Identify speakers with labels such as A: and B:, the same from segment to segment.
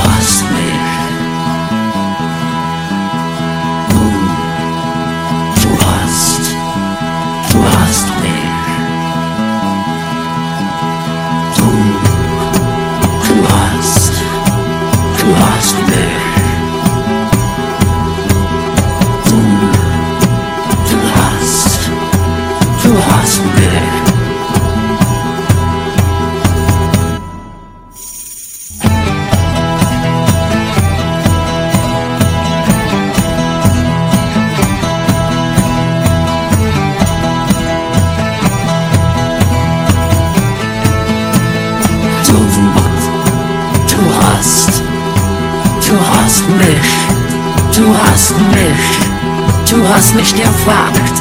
A: hast du hast mich, du hast mich, du hast mich gefragt,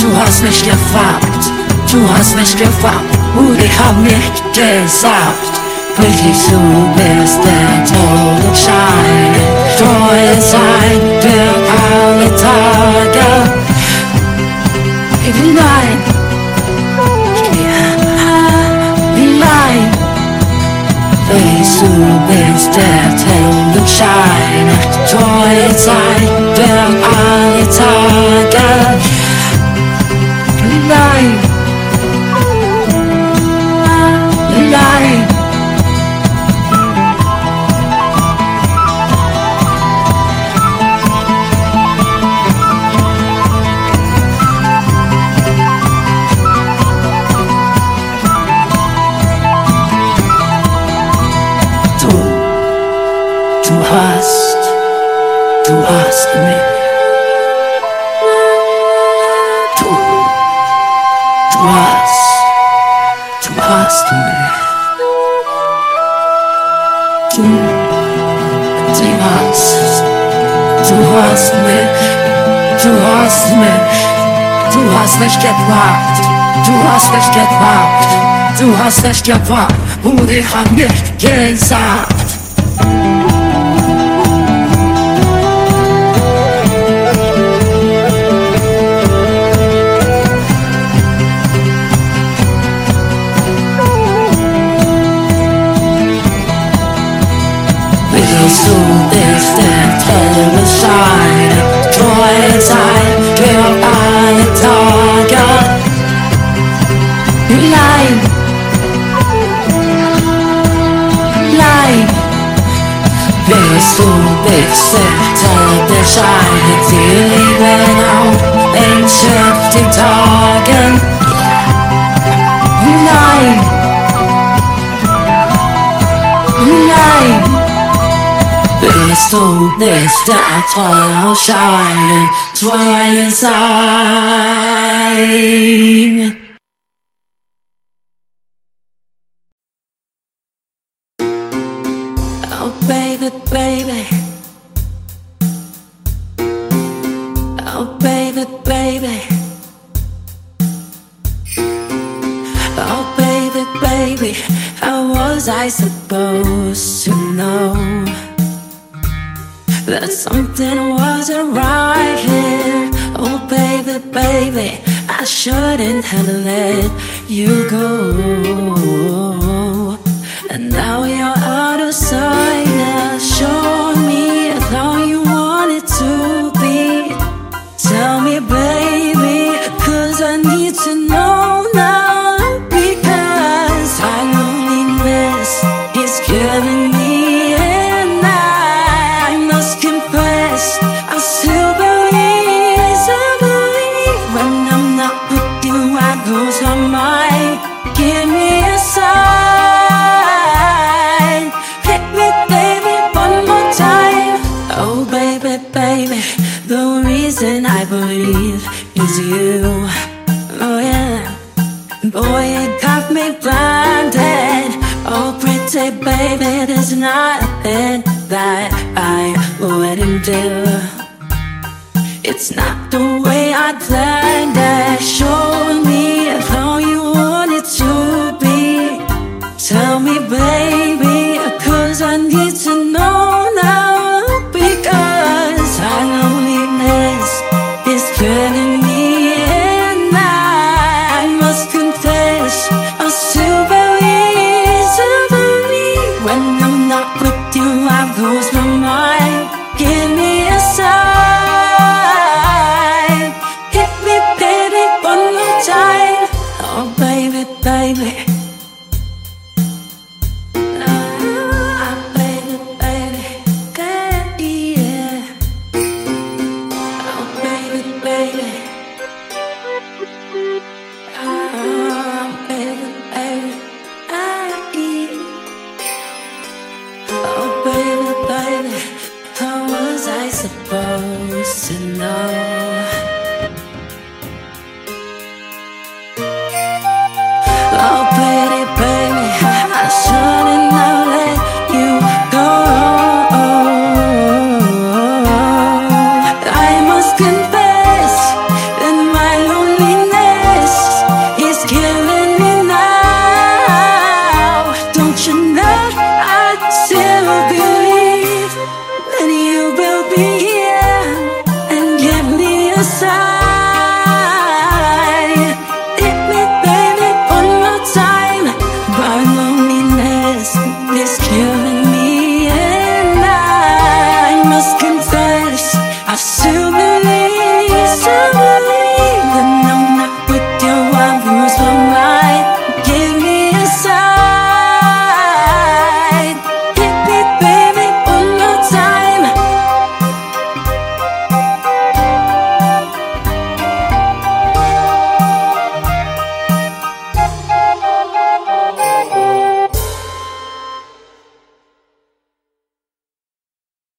A: du hast mich gefragt, du hast mich gefragt. Und ich hab nicht gesagt. Wirklich, du bist der Todesschein, treu sein Weißt du bist der Tellenschein, treu sein für alle Tage. Nein, nein. Mich. Du, du hast, du hast mich. Du, du hast, du hast mich. Du hast mich. Du hast mich gebracht. Du hast mich gebracht. Du hast mich gebracht. Und ich hab nicht gesagt. as für alle Tage. talk up bist du Lie This fool, big sector, the shiny dealing and out And nein. talking Bist du nicht der treue Schein, treue sein? Oh baby, baby. Oh baby, baby. Oh baby, baby. How was I supposed to know that something wasn't right here? Oh baby, baby. I shouldn't have let you go. I believe is you. Oh, yeah. Boy, you got me blinded. Oh, pretty baby, there's nothing that I wouldn't do. It's not the way I planned it. Show me 사랑도